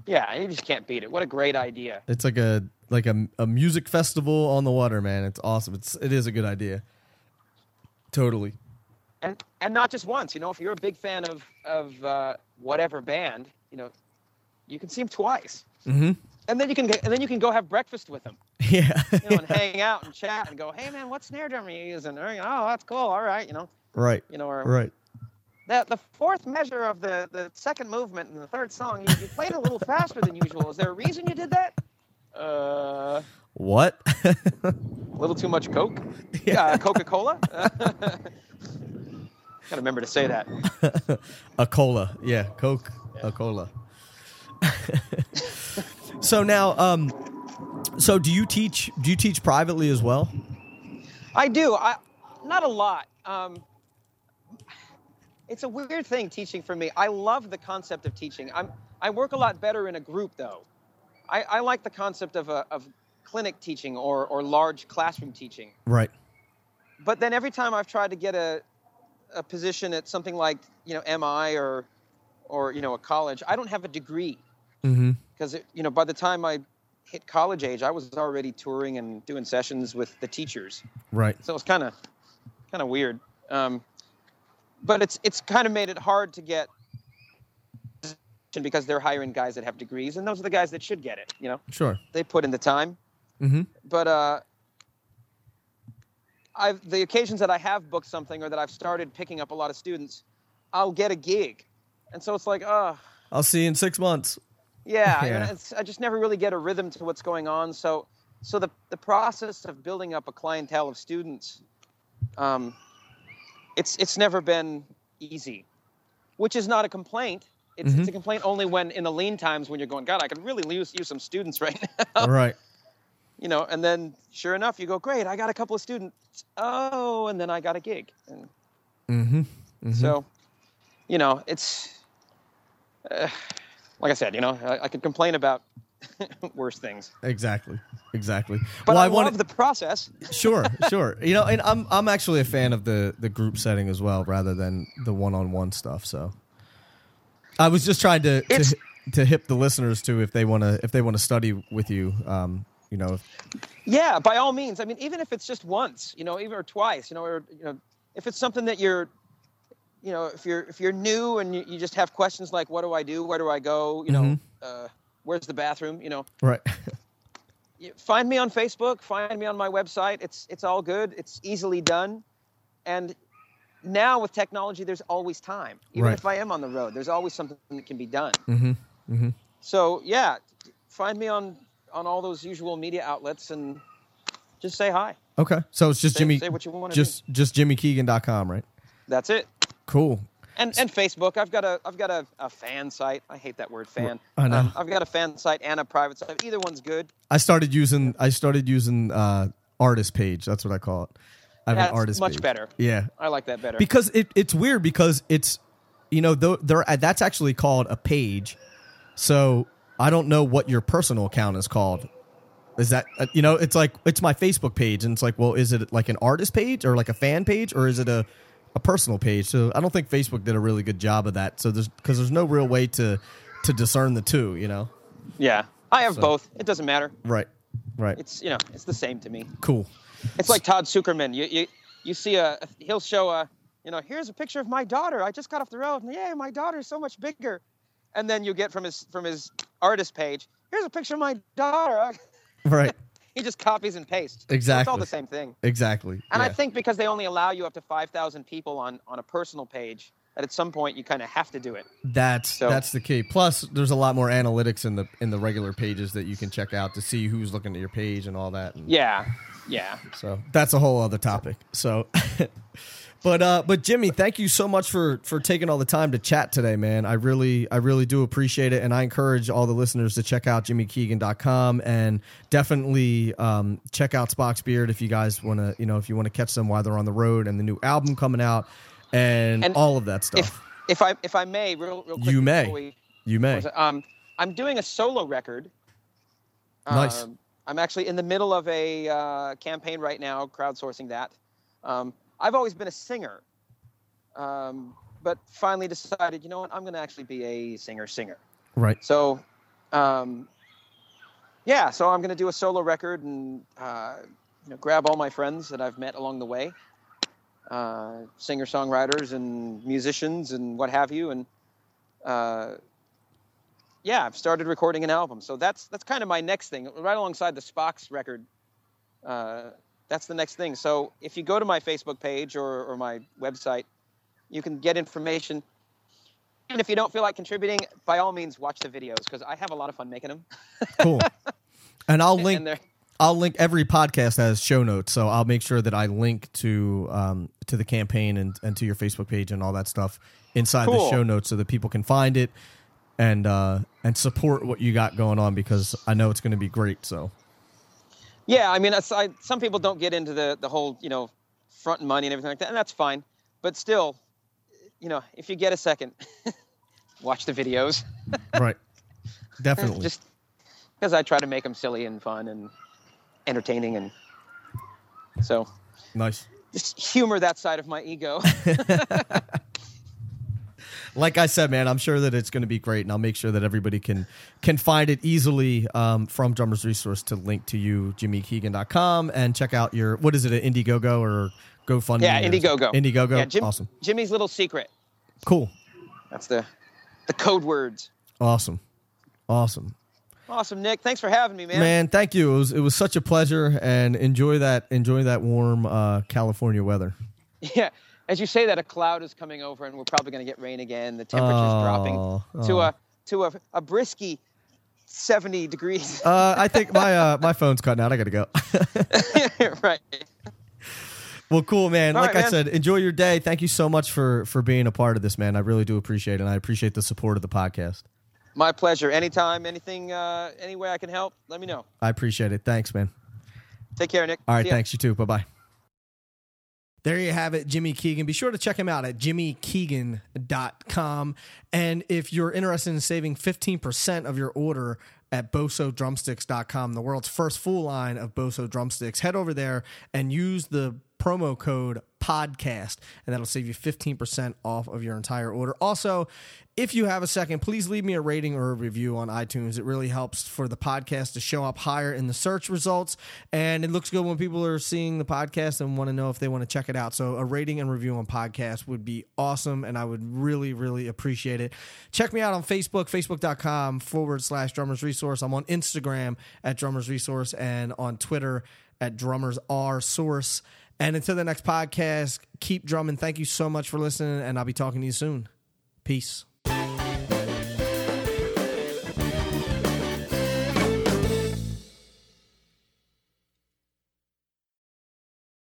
yeah, you just can't beat it. What a great idea. It's like a like a, a music festival on the water, man. It's awesome. It's it is a good idea. Totally. And and not just once. You know, if you're a big fan of of uh, whatever band, you know, you can see them twice, Mm-hmm. and then you can and then you can go have breakfast with them, Yeah. you know, and hang out and chat and go, hey man, what snare drum are you using? Or, oh, that's cool. All right, you know, right. you know, or Right. the the fourth measure of the the second movement in the third song, you, you played a little faster than usual. Is there a reason you did that? Uh, What? a little too much Coke. Yeah, Coca Cola. Gotta remember to say that. a cola. Yeah, Coke. A cola. so now, um, so do you teach? Do you teach privately as well? I do. I not a lot. Um, it's a weird thing teaching for me. I love the concept of teaching. I'm I work a lot better in a group though. I, I like the concept of a, of clinic teaching or or large classroom teaching. Right. But then every time I've tried to get a a position at something like you know MI or or you know a college, I don't have a degree Mm-hmm. because you know by the time I hit college age, I was already touring and doing sessions with the teachers. Right. so it's kind of kind of weird um, but it's it's kind of made it hard to get because they're hiring guys that have degrees and those are the guys that should get it you know Sure. they put in the time Mm-hmm. but uh I've the occasions that I have booked something or that I've started picking up a lot of students I'll get a gig and so it's like oh I'll see you in six months. yeah, Yeah. and It's, I just never really get a rhythm to what's going on. So, so the the process of building up a clientele of students, um, it's it's never been easy, which is not a complaint. It's, Mm-hmm. it's a complaint only when in the lean times when you're going, God, I could really use use some students right now, right. You know. And then sure enough, you go, great, I got a couple of students. Oh, and then I got a gig. And Mm-hmm. so, you know, it's uh, like I said, you know, I, I could complain about worse things. Exactly. Exactly. But well, I, I wanted. love the process. sure. Sure. You know, and I'm I'm actually a fan of the the group setting as well, rather than the one on one stuff. So, I was just trying to to, to hip the listeners to if they want to if they want to study with you. Um, you know, Yeah, by all means. I mean, even if it's just once, you know, even or twice, you know, or you know, if it's something that you're, you know, if you're if you're new and you, you just have questions like, what do I do? Where do I go? You know, Mhm. uh, where's the bathroom? You know, right. find me on Facebook. Find me on my website. It's it's all good. It's easily done, and now with technology, there's always time. Even Right. if I am on the road, there's always something that can be done. mm-hmm. Mm-hmm. So yeah, find me on on all those usual media outlets and just say hi. Okay. So it's just Say, Jimmy. say what you want Just just JimmyKeegan.com, right? That's it. Cool. And and Facebook. I've got a I've got a, a fan site. I hate that word fan. I know. Um, I've got a fan site and a private site. Either one's good. I started using I started using uh artist page. That's what I call it. I have That's an artist much page. better. Yeah. I like that better. Because it, it's weird because it's you know there that's actually called a page. So I don't know what your personal account is called. Is that uh, you know it's like it's my Facebook page and it's like well is it like an artist page or like a fan page or is it a a personal page? So I don't think Facebook did a really good job of that. So there's because there's no real way to to discern the two, you know. yeah, I have So- both. It doesn't matter. Right. Right. It's you know it's the same to me. cool. It's like Todd Sucherman. You you you see a he'll show a you know here's a picture of my daughter. I just got off the road. and Yeah, my daughter's so much bigger. And then you get from his from his artist page. Here's a picture of my daughter. Right. he just copies and pastes. So it's all the same thing. Exactly. And I think because they only allow you up to 5,000 people on, on a personal page, that at some point you kind of have to do it. That's So- that's the key. Plus, there's a lot more analytics in the in the regular pages that you can check out to see who's looking at your page and all that. And Yeah, yeah. So that's a whole other topic. So, but uh, but Jimmy, thank you so much for for taking all the time to chat today, man. I really I really do appreciate it, and I encourage all the listeners to check out jimmykeegan.com and definitely um, check out Spock's Beard if you guys want to you know if you want to catch them while they're on the road and the new album coming out and, And all of that stuff. If if I if I may, real real quick. You may. we- you may. Um, I'm doing a solo record. Nice. Um, I'm actually in the middle of a uh, campaign right now, crowdsourcing that. Um, I've always been a singer, um, but finally decided, you know what, I'm going to actually be a singer singer. Right. So, um, yeah, so I'm going to do a solo record and uh, you know, grab all my friends that I've met along the way, uh, singer songwriters and musicians and what have you, and uh, yeah, I've started recording an album. So that's that's kind of my next thing, right alongside the Spock's record. Uh, that's the next thing. So if you go to my Facebook page or, or my website, you can get information. And if you don't feel like contributing, by all means, watch the videos because I have a lot of fun making them. Cool. And I'll link and I'll link every podcast has show notes, so I'll make sure that I link to um, to the campaign and, and to your Facebook page and all that stuff inside the show notes so that people can find it and uh, and support what you got going on because I know it's going to be great. So Yeah, I mean, I, some people don't get into the the whole you know front and money and everything like that, and that's fine. But still, you know, if you get a second, watch the videos. right, definitely. Just because I try to make them silly and fun and entertaining, and so nice. just humor that side of my ego. Like I said, man, I'm sure that it's going to be great, and I'll make sure that everybody can can find it easily um, from Drummers Resource to link to you, JimmyKeegan.com, and check out your what is it, an Indiegogo or GoFundMe? yeah, Indiegogo. Indiegogo. Yeah, Jim, awesome. Jimmy's little secret. Cool. That's the the code words. Awesome. Awesome. Awesome, Nick. Thanks for having me, man. Man, thank you. It was it was such a pleasure and enjoy that enjoy that warm uh, California weather. Yeah. As you say that, a cloud is coming over, and we're probably going to get rain again. The temperature's Oh, dropping to oh. a to a, a brisky seventy degrees. Uh, I think my uh, my phone's cutting out. I got to go. right. well, cool, man. All like right, I man. said, enjoy your day. Thank you so much for for being a part of this, man. I really do appreciate it. and I appreciate the support of the podcast. My pleasure. Anytime, anything, uh, any way I can help, let me know. I appreciate it. Thanks, man. Take care, Nick. All right, thanks you too. Bye bye. There you have it, Jimmy Keegan. Be sure to check him out at jimmykeegan.com. And if you're interested in saving 15% of your order at bosodrumsticks.com, the world's first full line of Boso drumsticks, head over there and use the promo code podcast and that'll save you 15% off of your entire order. Also, if you have a second, please leave me a rating or a review on iTunes. It really helps for the podcast to show up higher in the search results. And it looks good when people are seeing the podcast and want to know if they want to check it out. So, a rating and review on podcast would be awesome. And I would really, really appreciate it. Check me out on Facebook, facebook.com forward slash drummers resource. I'm on Instagram at drummers resource and on Twitter at drummers r source. And until the next podcast, keep drumming. Thank you so much for listening. And I'll be talking to you soon. Peace.